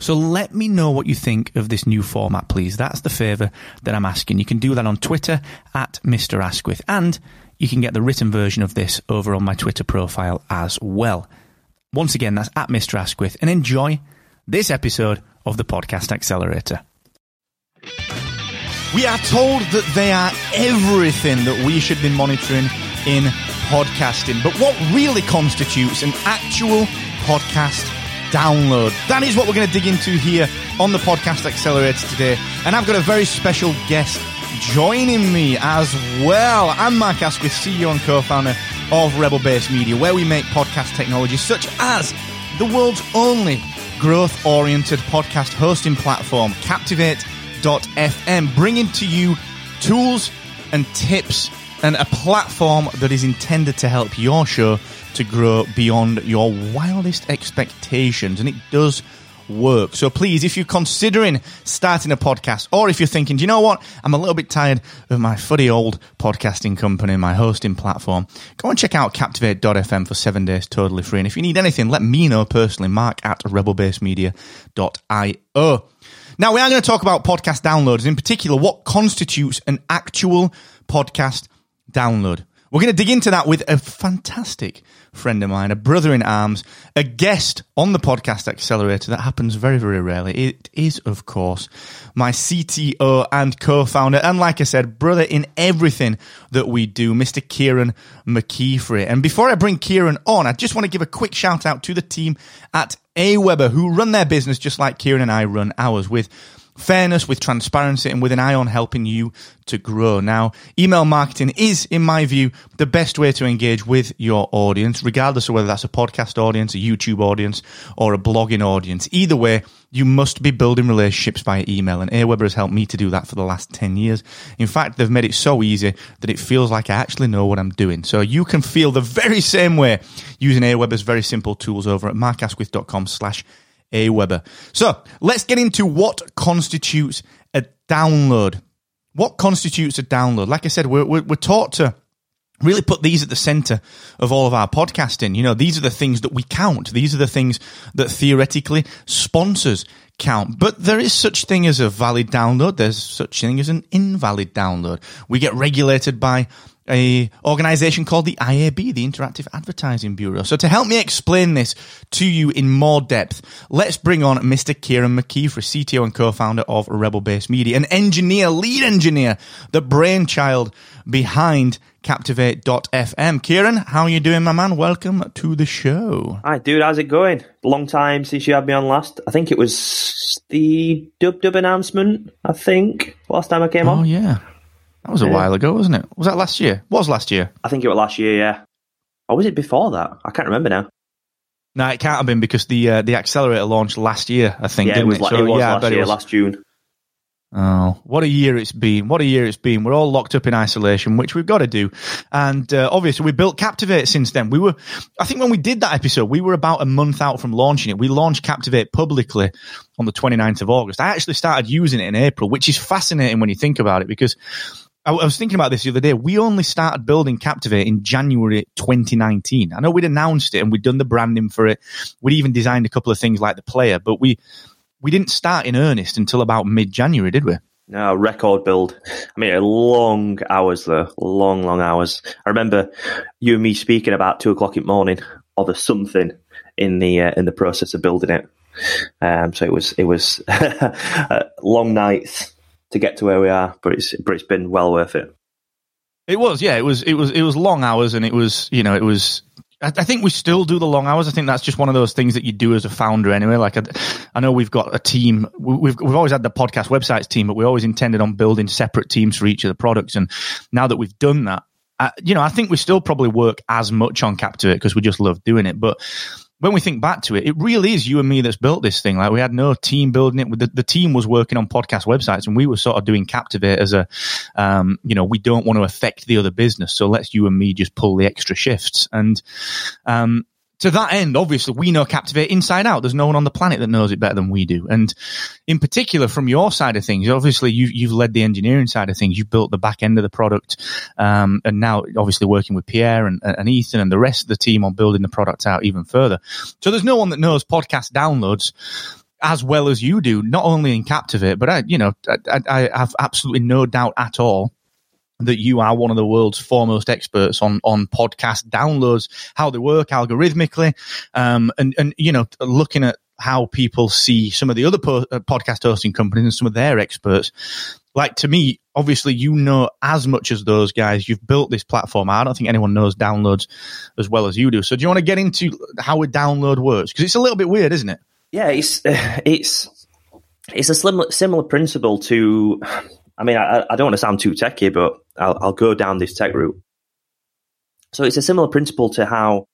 So let me know what you think of this new format, please. That's the favour that I'm asking. You can do that on Twitter at Mr. Asquith, and you can get the written version of this over on my Twitter profile as well. Once again, that's at Mr. Asquith, and enjoy this episode of the Podcast Accelerator. We are told that they are everything that we should be monitoring in podcasting. But what really constitutes an actual podcast download? That is what we're going to dig into here on the Podcast Accelerator today. And I've got a very special guest joining me as well. I'm Mark Asquith, CEO and co founder of Rebel Base Media, where we make podcast technology such as the world's only growth oriented podcast hosting platform, Captivate.fm, bringing to you tools and tips and a platform that is intended to help your show to grow beyond your wildest expectations. And it does work. So please, if you're considering starting a podcast, or if you're thinking, do you know what? I'm a little bit tired of my fuddy old podcasting company, my hosting platform. Go and check out Captivate.fm for seven days totally free. And if you need anything, let me know personally, mark at rebelbasemedia.io. Now, we are going to talk about podcast downloads, in particular, what constitutes an actual podcast download. We're going to dig into that with a fantastic friend of mine, a brother in arms, a guest on the podcast accelerator that happens very, very rarely. It is, of course, my CTO and co-founder, and like I said, brother in everything that we do, Mr. Kieran McKeefery. And before I bring Kieran on, I just want to give a quick shout out to the team at Aweber who run their business just like Kieran and I run ours with fairness, with transparency, and with an eye on helping you to grow. Now, email marketing is, in my view, the best way to engage with your audience, regardless of whether that's a podcast audience, a YouTube audience, or a blogging audience. Either way, you must be building relationships via email, and Aweber has helped me to do that for the last 10 years. In fact, they've made it so easy that it feels like I actually know what I'm doing. So you can feel the very same way using Aweber's very simple tools over at markasquith.com slash Aweber. So let's get into what constitutes a download. What constitutes a download? Like I said, we're, we're, we're taught to really put these at the center of all of our podcasting. You know, these are the things that we count. These are the things that theoretically sponsors count. But there is such thing as a valid download. There's such thing as an invalid download. We get regulated by a organization called the IAB, the Interactive Advertising Bureau. So to help me explain this to you in more depth, let's bring on Mr. Kieran McKeefery, CTO and co-founder of Rebel Base Media, an engineer, lead engineer, the brainchild behind Captivate.fm. Kieran, how are you doing, my man? Welcome to the show. Hi, dude. How's it going? Long time since you had me on last. I think it was the Dub Dub announcement, I think, last time I came oh, on. Oh, yeah. That was a yeah. while ago, wasn't it? Was that last year? Was last year? I think it was last year. Yeah. Or was it before that? I can't remember now. No, it can't have been because the uh, the accelerator launched last year. I think. Yeah, it was, it? So, it was yeah, last year, was. last June. Oh, what a year it's been. What a year it's been. We're all locked up in isolation, which we've got to do. And uh, obviously we built Captivate since then. We were, I think when we did that episode, we were about a month out from launching it. We launched Captivate publicly on the 29th of August. I actually started using it in April, which is fascinating when you think about it because I, was thinking about this the other day. We only started building Captivate in January 2019. I know we'd announced it and we'd done the branding for it. We'd even designed a couple of things like the player, but we, we didn't start in earnest until about mid January, did we? No, record build. I mean, long hours though, long, long hours. I remember you and me speaking about two o'clock in the morning or the something in the uh, in the process of building it. Um, so it was it was long nights to get to where we are, but it's but it's been well worth it. It was, yeah. It was, it was, it was long hours, and it was, you know, it was. I, I think we still do the long hours. I think that's just one of those things that you do as a founder, anyway. Like, I, I know we've got a team. We've we've always had the podcast websites team, but we always intended on building separate teams for each of the products. And now that we've done that, uh, you know, I think we still probably work as much on Captivate because we just love doing it. But when we think back to it, it really is you and me that's built this thing. Like we had no team building it. The, the team was working on podcast websites and we were sort of doing Captivate as a, um, you know, we don't want to affect the other business. So let's you and me just pull the extra shifts. And, um, to that end, obviously, we know Captivate inside out. There's no one on the planet that knows it better than we do. And in particular, from your side of things, obviously, you've, you've led the engineering side of things. You've built the back end of the product. Um, and now, obviously, working with Pierre and, and Ethan and the rest of the team on building the product out even further. So there's no one that knows podcast downloads as well as you do, not only in Captivate, but I, you know, I, I have absolutely no doubt at all that you are one of the world's foremost experts on on podcast downloads, how they work algorithmically, um, and and you know looking at how people see some of the other po- uh, podcast hosting companies and some of their experts. Like to me, obviously, you know as much as those guys. You've built this platform. I don't think anyone knows downloads as well as you do. So, do you want to get into how a download works? Because it's a little bit weird, isn't it? Yeah, it's it's it's a similar similar principle to I mean, I, I don't want to sound too techy, but I'll, I'll go down this tech route. So it's a similar principle to how,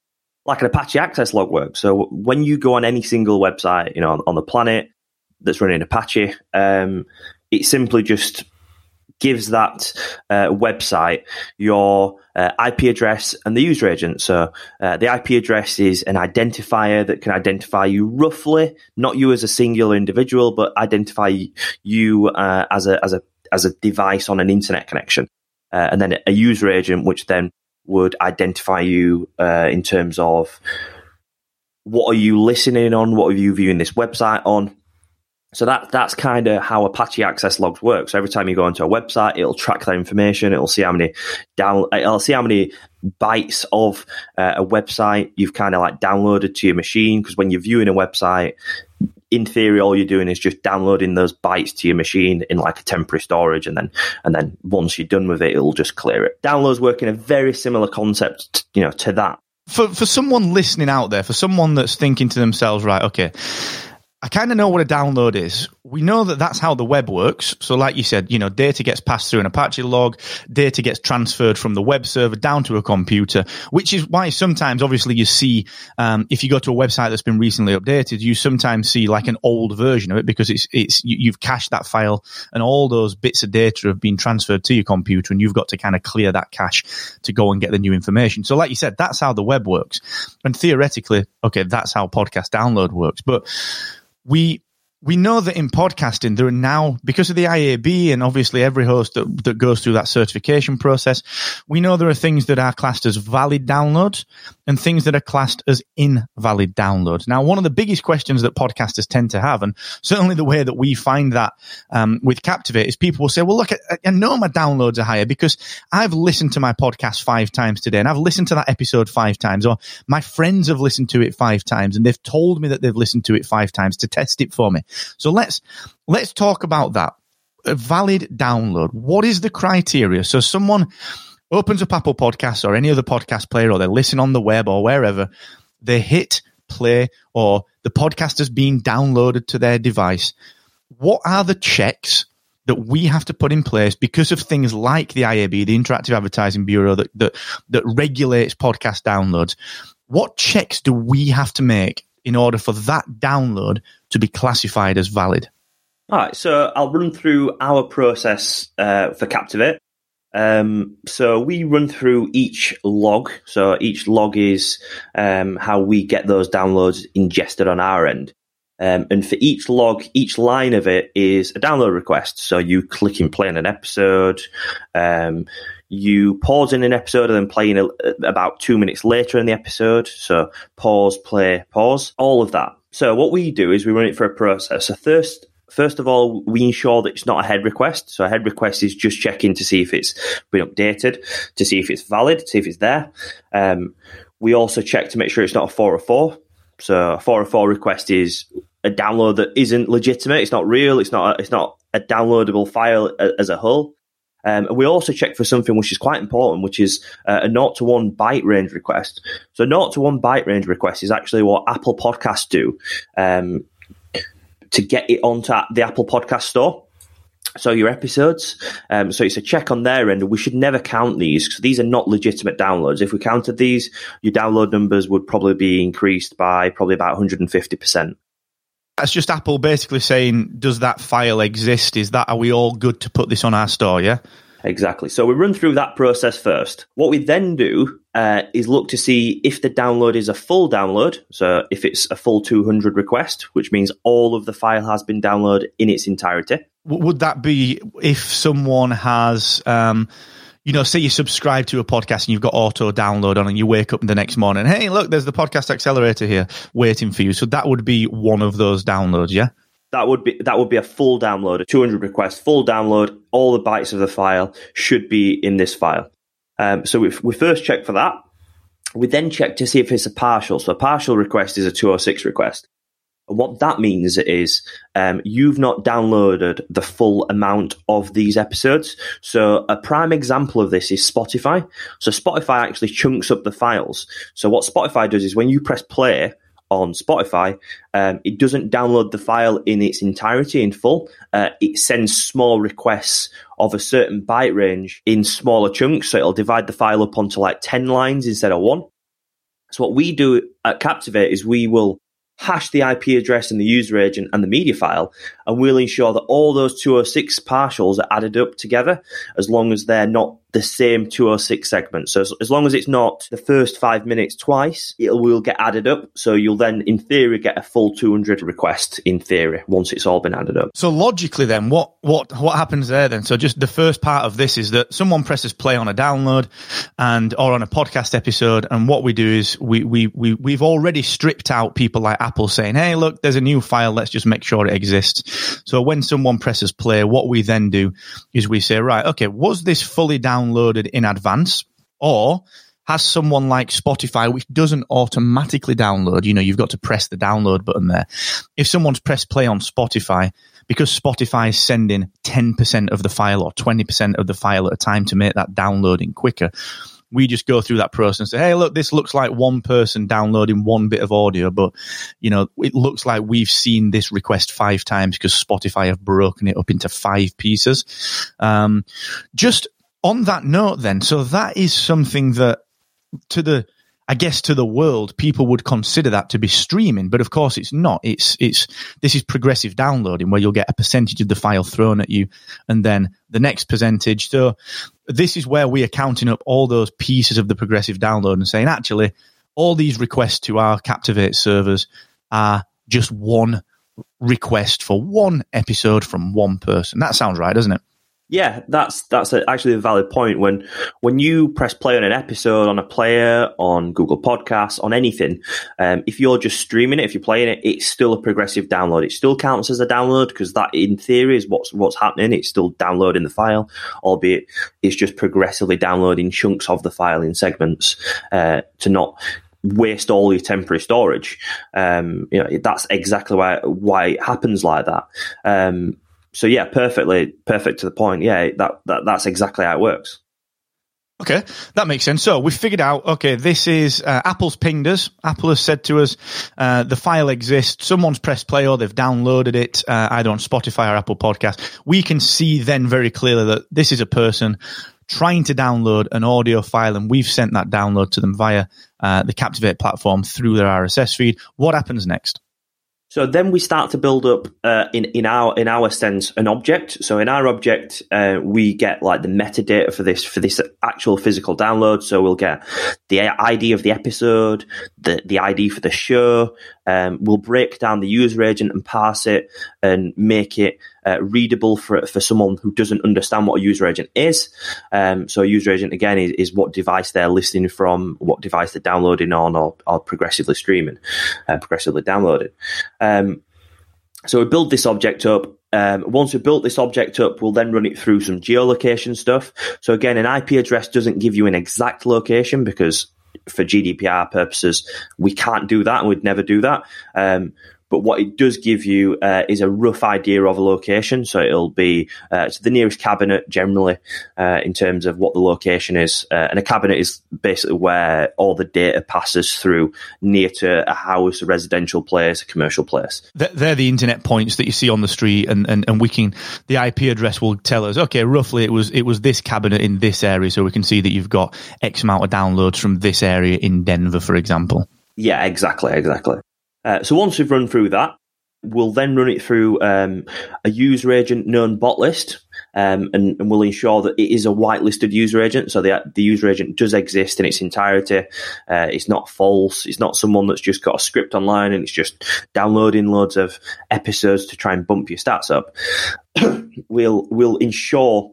like an Apache Access log works. So when you go on any single website, you know, on, on the planet that's running Apache, um, it simply just gives that uh, website your uh, IP address and the user agent. So uh, the IP address is an identifier that can identify you roughly, not you as a singular individual, but identify you uh, as a as a as a device on an internet connection, uh, and then a user agent, which then would identify you uh, in terms of what are you listening on, what are you viewing this website on. So that that's kind of how Apache Access Logs work. So every time you go onto a website, it'll track that information. It'll see how many down. It'll see how many bytes of uh, a website you've kind of like downloaded to your machine. Because when you're viewing a website, in theory, all you're doing is just downloading those bytes to your machine in like a temporary storage, and then and then once you're done with it, it'll just clear it. Downloads work in a very similar concept, you know, to that. For for someone listening out there, for someone that's thinking to themselves, right, okay, I kind of know what a download is. We know that that's how the web works. So, like you said, you know, data gets passed through an Apache log, data gets transferred from the web server down to a computer, which is why sometimes, obviously, you see, um, if you go to a website that's been recently updated, you sometimes see like an old version of it because it's, it's, you, have cached that file and all those bits of data have been transferred to your computer and you've got to kind of clear that cache to go and get the new information. So, like you said, that's how the web works. And theoretically, okay, that's how podcast download works. But, we we know that in podcasting there are now because of the IAB and obviously every host that, that goes through that certification process, we know there are things that are classed as valid downloads and things that are classed as invalid downloads. Now, one of the biggest questions that podcasters tend to have, and certainly the way that we find that um, with Captivate, is people will say, "Well, look, I, I know my downloads are higher because I've listened to my podcast five times today, and I've listened to that episode five times, or my friends have listened to it five times, and they've told me that they've listened to it five times to test it for me." So let's let's talk about that. A valid download. What is the criteria? So someone opens up Apple Podcasts or any other podcast player, or they listen on the web or wherever, they hit play or the podcast has been downloaded to their device. What are the checks that we have to put in place because of things like the IAB, the Interactive Advertising Bureau that, that, that regulates podcast downloads? What checks do we have to make in order for that download to be classified as valid? All right, so I'll run through our process uh, for Captivate. Um, so we run through each log. So each log is um, how we get those downloads ingested on our end. Um, and for each log, each line of it is a download request. So you click and play on an episode. Um, you pause in an episode and then play in a, about two minutes later in the episode. So pause, play, pause, all of that. So what we do is we run it for a process. So first, First of all, we ensure that it's not a head request. So a head request is just checking to see if it's been updated, to see if it's valid, to see if it's there. Um, we also check to make sure it's not a 404. So a 404 request is a download that isn't legitimate. It's not real. It's not. A, it's not a downloadable file as a whole. Um, and we also check for something which is quite important, which is uh, a 0 to 1 byte range request. So, 0 to 1 byte range request is actually what Apple Podcasts do um, to get it onto the Apple Podcast Store. So your episodes, um, so it's a check on their end. We should never count these because these are not legitimate downloads. If we counted these, your download numbers would probably be increased by probably about 150 percent. That's just Apple basically saying, does that file exist? Is that, are we all good to put this on our store? Yeah. Exactly. So we run through that process first. What we then do uh, is look to see if the download is a full download. So if it's a full 200 request, which means all of the file has been downloaded in its entirety. Would that be if someone has, um, you know, say you subscribe to a podcast and you've got auto download on and you wake up the next morning, hey, look, there's the podcast accelerator here waiting for you. So that would be one of those downloads, yeah? That would be that would be a full download, a 200 request, full download. All the bytes of the file should be in this file. Um, so we, we first check for that. We then check to see if it's a partial. So a partial request is a 206 request. What that means is um, you've not downloaded the full amount of these episodes. So a prime example of this is Spotify. So Spotify actually chunks up the files. So what Spotify does is when you press play on Spotify, um, it doesn't download the file in its entirety in full. Uh, it sends small requests of a certain byte range in smaller chunks. So it'll divide the file up onto like 10 lines instead of one. So what we do at Captivate is we will hash the IP address and the user agent and the media file, and we'll ensure that all those 206 partials are added up together as long as they're not the same 206 segment. So as, as, long as it's not the first five minutes twice, it will get added up. So you'll then, in theory, get a full 200 request in theory once it's all been added up. So logically, then, what what what happens there then? So just the first part of this is that someone presses play on a download and or on a podcast episode, and what we do is we we we we've already stripped out people like Apple saying, "Hey, look, there's a new file. Let's just make sure it exists." So when someone presses play, what we then do is we say, "Right, okay, was this fully downloaded?" Downloaded in advance or has someone like Spotify, which doesn't automatically download, you know, you've got to press the download button there. If someone's pressed play on Spotify, because Spotify is sending 10% of the file or 20% of the file at a time to make that downloading quicker, we just go through that process and say, hey, look, this looks like one person downloading one bit of audio, but, you know, it looks like we've seen this request five times because Spotify have broken it up into five pieces. Um, just on that note, then, so that is something that to the, I guess to the world, people would consider that to be streaming, but of course it's not. It's, it's, this is progressive downloading where you'll get a percentage of the file thrown at you and then the next percentage. So this is where we are counting up all those pieces of the progressive download and saying, actually, all these requests to our Captivate servers are just one request for one episode from one person. That sounds right, doesn't it? Yeah, that's that's a, actually a valid point. When when you press play on an episode on a player, on Google Podcasts, on anything, um, if you're just streaming it, if you're playing it, it's still a progressive download. It still counts as a download because that, in theory, is what's what's happening. It's still downloading the file, albeit it's just progressively downloading chunks of the file in segments uh, to not waste all your temporary storage. Um, you know, that's exactly why why it happens like that. Um, so yeah, perfectly, perfect to the point. Yeah, that, that that's exactly how it works. Okay, that makes sense. So we figured out, okay, this is uh, Apple's pinged us. Apple has said to us, uh, the file exists. Someone's pressed play or they've downloaded it, uh, either on Spotify or Apple Podcast. We can see then very clearly that this is a person trying to download an audio file and we've sent that download to them via uh, the Captivate platform through their RSS feed. What happens next? So then we start to build up uh, in in our in our sense an object. So in our object, uh, we get like the metadata for this for this actual physical download. So we'll get the ID of the episode, the the ID for the show. Um, we'll break down the user agent and parse it and make it uh, readable for for someone who doesn't understand what a user agent is. Um, so a user agent again is, is what device they're listening from, what device they're downloading on, or, or progressively streaming, uh, progressively downloading. Um, so we build this object up. Um, once we've built this object up, we'll then run it through some geolocation stuff. So again, an IP address doesn't give you an exact location because for GDPR purposes, we can't do that and we'd never do that. Um, but what it does give you uh, is a rough idea of a location. So it'll be uh, to the nearest cabinet generally uh, in terms of what the location is. Uh, and a cabinet is basically where all the data passes through near to a house, a residential place, a commercial place. They're the internet points that you see on the street, and, and, and we can the IP address will tell us okay, roughly it was it was this cabinet in this area, so we can see that you've got X amount of downloads from this area in Denver, for example. Yeah, exactly, exactly. Uh, so once we've run through that, we'll then run it through um, a user agent known bot list. Um, and, and, we'll ensure that it is a whitelisted user agent. So the, the user agent does exist in its entirety. Uh, it's not false. It's not someone that's just got a script online and it's just downloading loads of episodes to try and bump your stats up. we'll, we'll ensure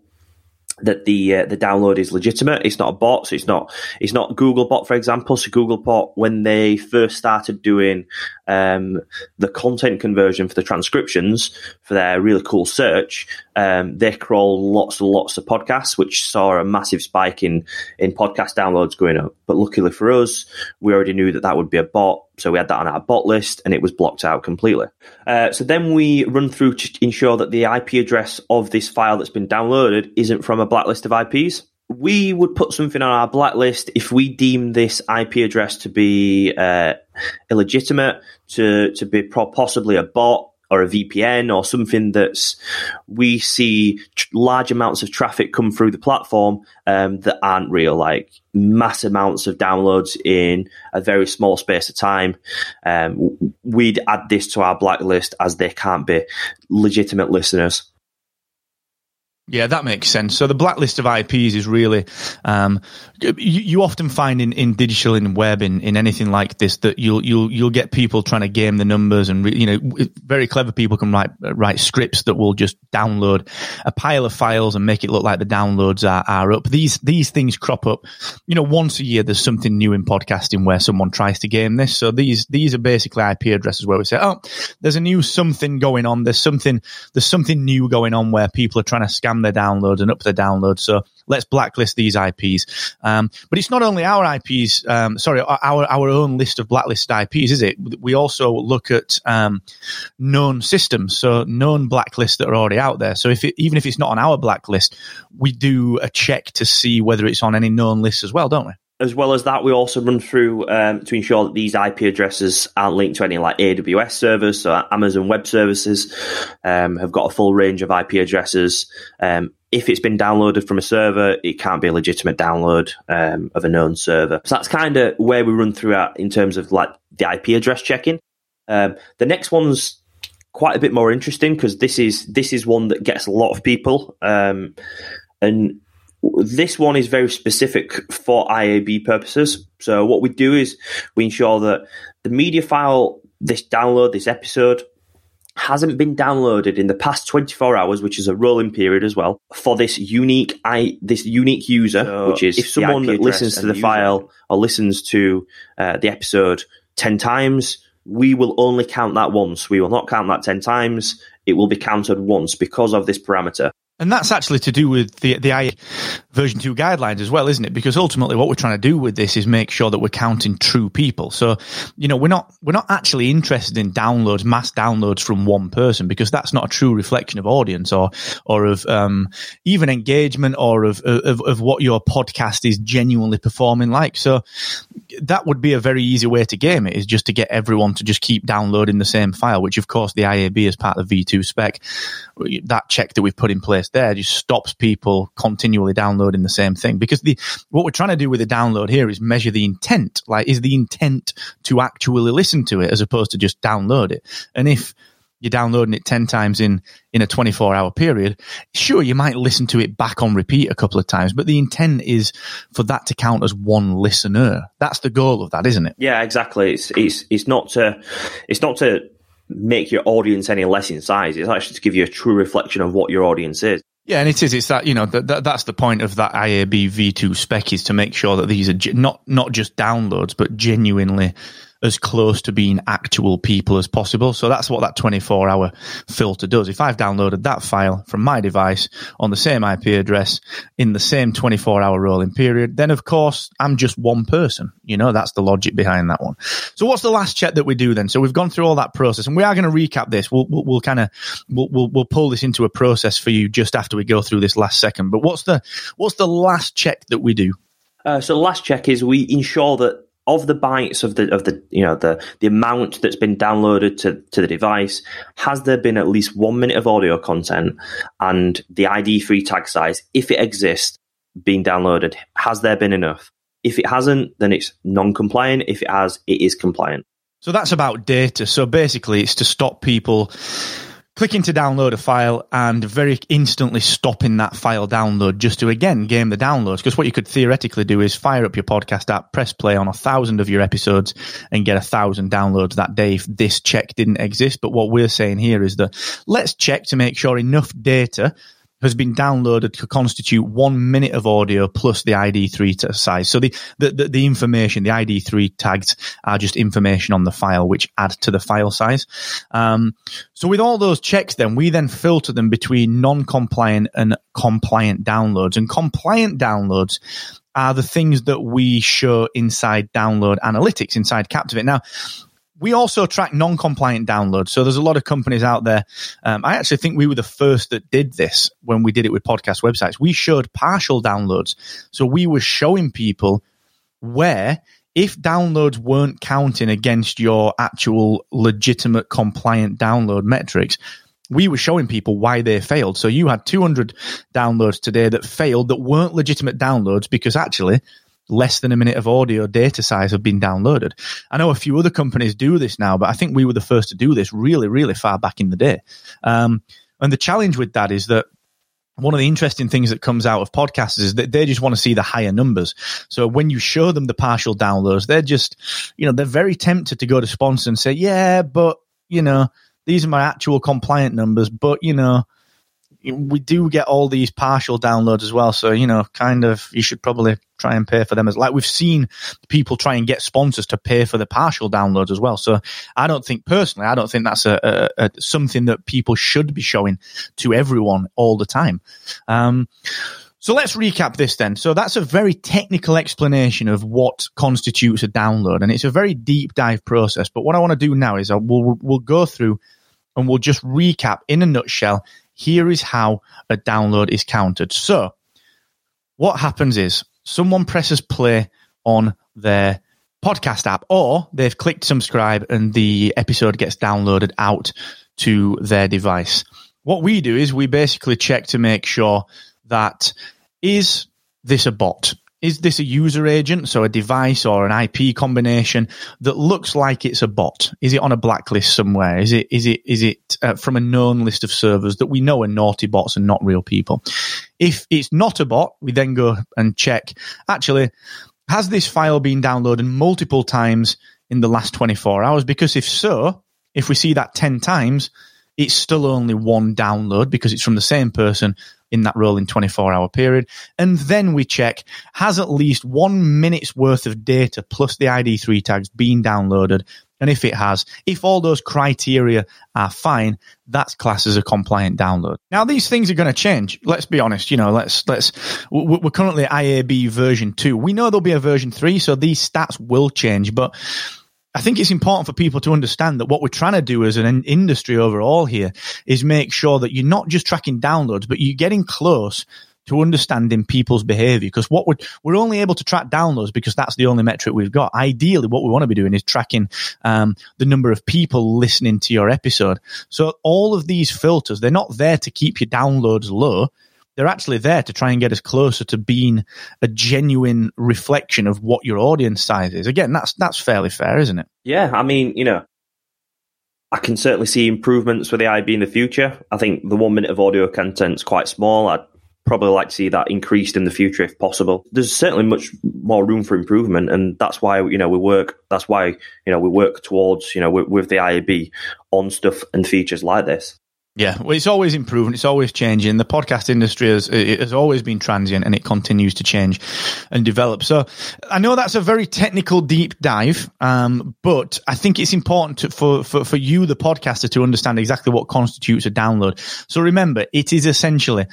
that the uh, the download is legitimate. It's not a bot, so it's not it's not Googlebot, for example. So Googlebot, when they first started doing um, the content conversion for the transcriptions for their really cool search, um, they crawled lots and lots of podcasts, which saw a massive spike in in podcast downloads going up. But luckily for us, we already knew that that would be a bot, so we had that on our bot list, and it was blocked out completely. Uh, so then we run through to ensure that the IP address of this file that's been downloaded isn't from a blacklist of IPs we would put something on our blacklist if we deem this IP address to be uh, illegitimate, to to be possibly a bot or a VPN or something that's we see large amounts of traffic come through the platform um, that aren't real, like mass amounts of downloads in a very small space of time. Um, we'd add this to our blacklist as they can't be legitimate listeners. Yeah, that makes sense. So the blacklist of IPs is really, um, you, you, often find in, in digital and web in, in anything like this that you'll you'll you'll get people trying to game the numbers and you know very clever people can write write scripts that will just download a pile of files and make it look like the downloads are, are up. These these things crop up, you know, once a year. There's something new in podcasting where someone tries to game this. So these these are basically IP addresses where we say, oh, there's a new something going on. There's something there's something new going on where people are trying to their downloads and up their downloads. So let's blacklist these IPs. Um, but it's not only our IPs, um, sorry, our, our own list of blacklisted IPs, is it? We also look at um, known systems, so known blacklists that are already out there. So if it, even if it's not on our blacklist, we do a check to see whether it's on any known lists as well, don't we? As well as that, we also run through um, to ensure that these IP addresses aren't linked to any like AWS servers. So Amazon Web Services um, have got a full range of IP addresses. Um, if it's been downloaded from a server, it can't be a legitimate download um, of a known server. So that's kind of where we run through at in terms of like the IP address checking. Um, the next one's quite a bit more interesting because this is this is one that gets a lot of people um, and this one is very specific for IAB purposes. So what we do is we ensure that the media file, this download, this episode, hasn't been downloaded in the past 24 hours, which is a rolling period as well, for this unique I this unique user, so which is if someone that listens to the, the file or listens to uh, the episode 10 times, we will only count that once. We will not count that 10 times. It will be counted once because of this parameter. And that's actually to do with the the version two guidelines as well, isn't it? Because ultimately, what we're trying to do with this is make sure that we're counting true people. So, you know, we're not we're not actually interested in downloads, mass downloads from one person, because that's not a true reflection of audience or or of um, even engagement or of, of of what your podcast is genuinely performing like. So, that would be a very easy way to game it is just to get everyone to just keep downloading the same file, which of course the IAB as part of the V2 spec, that check that we've put in place there just stops people continually downloading the same thing. Because the, what we're trying to do with the download here is measure the intent. Like, is the intent to actually listen to it as opposed to just download it? And if, you're downloading it 10 times in in a 24 hour period sure you might listen to it back on repeat a couple of times but the intent is for that to count as one listener. That's the goal of that isn't it? Yeah exactly. It's it's it's not to it's not to make your audience any less in size. It's actually to give you a true reflection of what your audience is yeah, and it is. It's that you know that, that that's the point of that IAB V2 spec is to make sure that these are not not just downloads, but genuinely as close to being actual people as possible. So that's what that 24 hour filter does. If I've downloaded that file from my device on the same IP address in the same 24 hour rolling period, then of course I'm just one person. You know, that's the logic behind that one. So what's the last check that we do then? So we've gone through all that process and we are going to recap this. We'll, we'll, we'll kind of, we'll, we'll, we'll pull this into a process for you just after we go through this last second. But what's the, what's the last check that we do? Uh, so the last check is we ensure that of the bytes of the of the you know the the amount that's been downloaded to to the device, has there been at least one minute of audio content and the ID3 tag size, if it exists, being downloaded? Has there been enough? If it hasn't, then it's non-compliant. If it has, it is compliant. So that's about data. So basically, it's to stop people clicking to download a file and very instantly stopping that file download just to again game the downloads. Because what you could theoretically do is fire up your podcast app, press play on a thousand of your episodes and get a thousand downloads that day if this check didn't exist. But what we're saying here is that let's check to make sure enough data has been downloaded to constitute one minute of audio plus the ID3 size. So the, the, the, the, information, the ID3 tags are just information on the file, which add to the file size. Um, so with all those checks, then we then filter them between non-compliant and compliant downloads and compliant downloads are the things that we show inside download analytics inside Captivate. Now, we also track non-compliant downloads. So there's a lot of companies out there. Um, I actually think we were the first that did this when we did it with podcast websites. We showed partial downloads. So we were showing people where if downloads weren't counting against your actual legitimate compliant download metrics, we were showing people why they failed. So you had 200 downloads today that failed that weren't legitimate downloads because actually less than a minute of audio data size have been downloaded. I know a few other companies do this now, but I think we were the first to do this really, really far back in the day. Um, and the challenge with that is that one of the interesting things that comes out of podcasts is that they just want to see the higher numbers. So when you show them the partial downloads, they're just, you know, they're very tempted to go to sponsor and say, yeah, but, you know, these are my actual compliant numbers, but, you know, we do get all these partial downloads as well. So, you know, kind of, you should probably try and pay for them as like we've seen people try and get sponsors to pay for the partial downloads as well. So I don't think personally, I don't think that's a, a, a something that people should be showing to everyone all the time. Um, so let's recap this then. So that's a very technical explanation of what constitutes a download, and it's a very deep dive process. But what I want to do now is I will we'll go through and we'll just recap in a nutshell here is how a download is counted. So what happens is someone presses play on their podcast app or they've clicked subscribe and the episode gets downloaded out to their device. What we do is we basically check to make sure that is this a bot? Is this a user agent, so a device or an IP combination that looks like it's a bot? Is it on a blacklist somewhere? Is it is it is it uh, from a known list of servers that we know are naughty bots and not real people? If it's not a bot, we then go and check. Actually, has this file been downloaded multiple times in the last 24 hours? Because if so, if we see that 10 times, it's still only one download because it's from the same person in that rolling 24 hour period. And then we check, has at least one minute's worth of data plus the ID3 tags been downloaded? And if it has, if all those criteria are fine, that's classed as a compliant download. Now, these things are going to change. Let's be honest. You know, let's, let's, we're currently IAB version two. We know there'll be a version three, so these stats will change, but I think it's important for people to understand that what we're trying to do as an industry overall here is make sure that you're not just tracking downloads, but you're getting close to understanding people's behavior. Because what we're, we're only able to track downloads because that's the only metric we've got. Ideally, what we want to be doing is tracking um, the number of people listening to your episode. So all of these filters, they're not there to keep your downloads low they're actually there to try and get us closer to being a genuine reflection of what your audience size is. Again, that's that's fairly fair, isn't it? Yeah, I mean, you know, I can certainly see improvements with AI in the future. I think the one minute of audio content is quite small. I'd probably like to see that increased in the future if possible. There's certainly much more room for improvement, and that's why you know we work. That's why you know we work towards you know with, with the IAB on stuff and features like this. Yeah, well, it's always improving. It's always changing. The podcast industry has, has always been transient and it continues to change and develop. So I know that's a very technical deep dive, um, but I think it's important to, for, for, for you, the podcaster, to understand exactly what constitutes a download. So remember, it is essentially,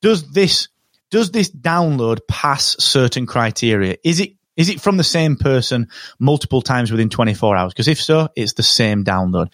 does this, does this download pass certain criteria? Is it is it from the same person multiple times within 24 hours? Because if so, it's the same download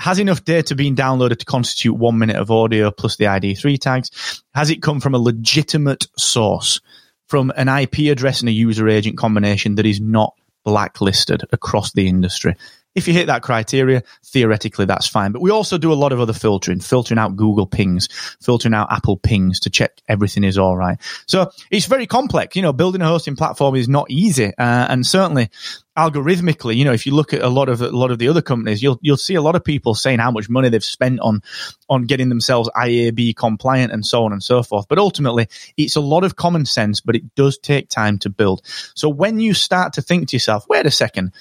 has enough data been downloaded to constitute one minute of audio plus the ID3 tags? Has it come from a legitimate source, from an IP address and a user agent combination that is not blacklisted across the industry? If you hit that criteria, theoretically that's fine. But we also do a lot of other filtering, filtering out Google pings, filtering out Apple pings to check everything is all right. So it's very complex. You know, building a hosting platform is not easy. Uh, and certainly algorithmically, you know, if you look at a lot of a lot of the other companies, you'll you'll see a lot of people saying how much money they've spent on on getting themselves IAB compliant and so on and so forth. But ultimately, it's a lot of common sense, but it does take time to build. So when you start to think to yourself, wait a second,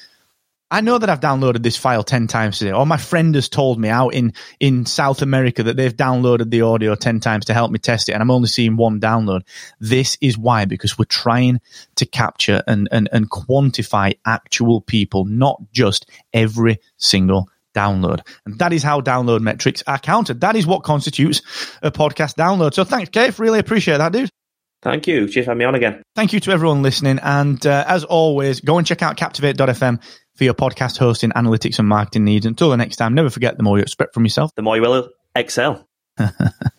I know that I've downloaded this file 10 times today, or my friend has told me out in, in South America that they've downloaded the audio 10 times to help me test it, and I'm only seeing one download. This is why, because we're trying to capture and, and, and quantify actual people, not just every single download. And that is how download metrics are counted. That is what constitutes a podcast download. So thanks, Kate. Really appreciate that, dude. Thank you. Cheers for having me on again. Thank you to everyone listening. And uh, as always, go and check out captivate.fm for your podcast hosting, analytics, and marketing needs. Until the next time, never forget the more you expect from yourself, the more you will excel.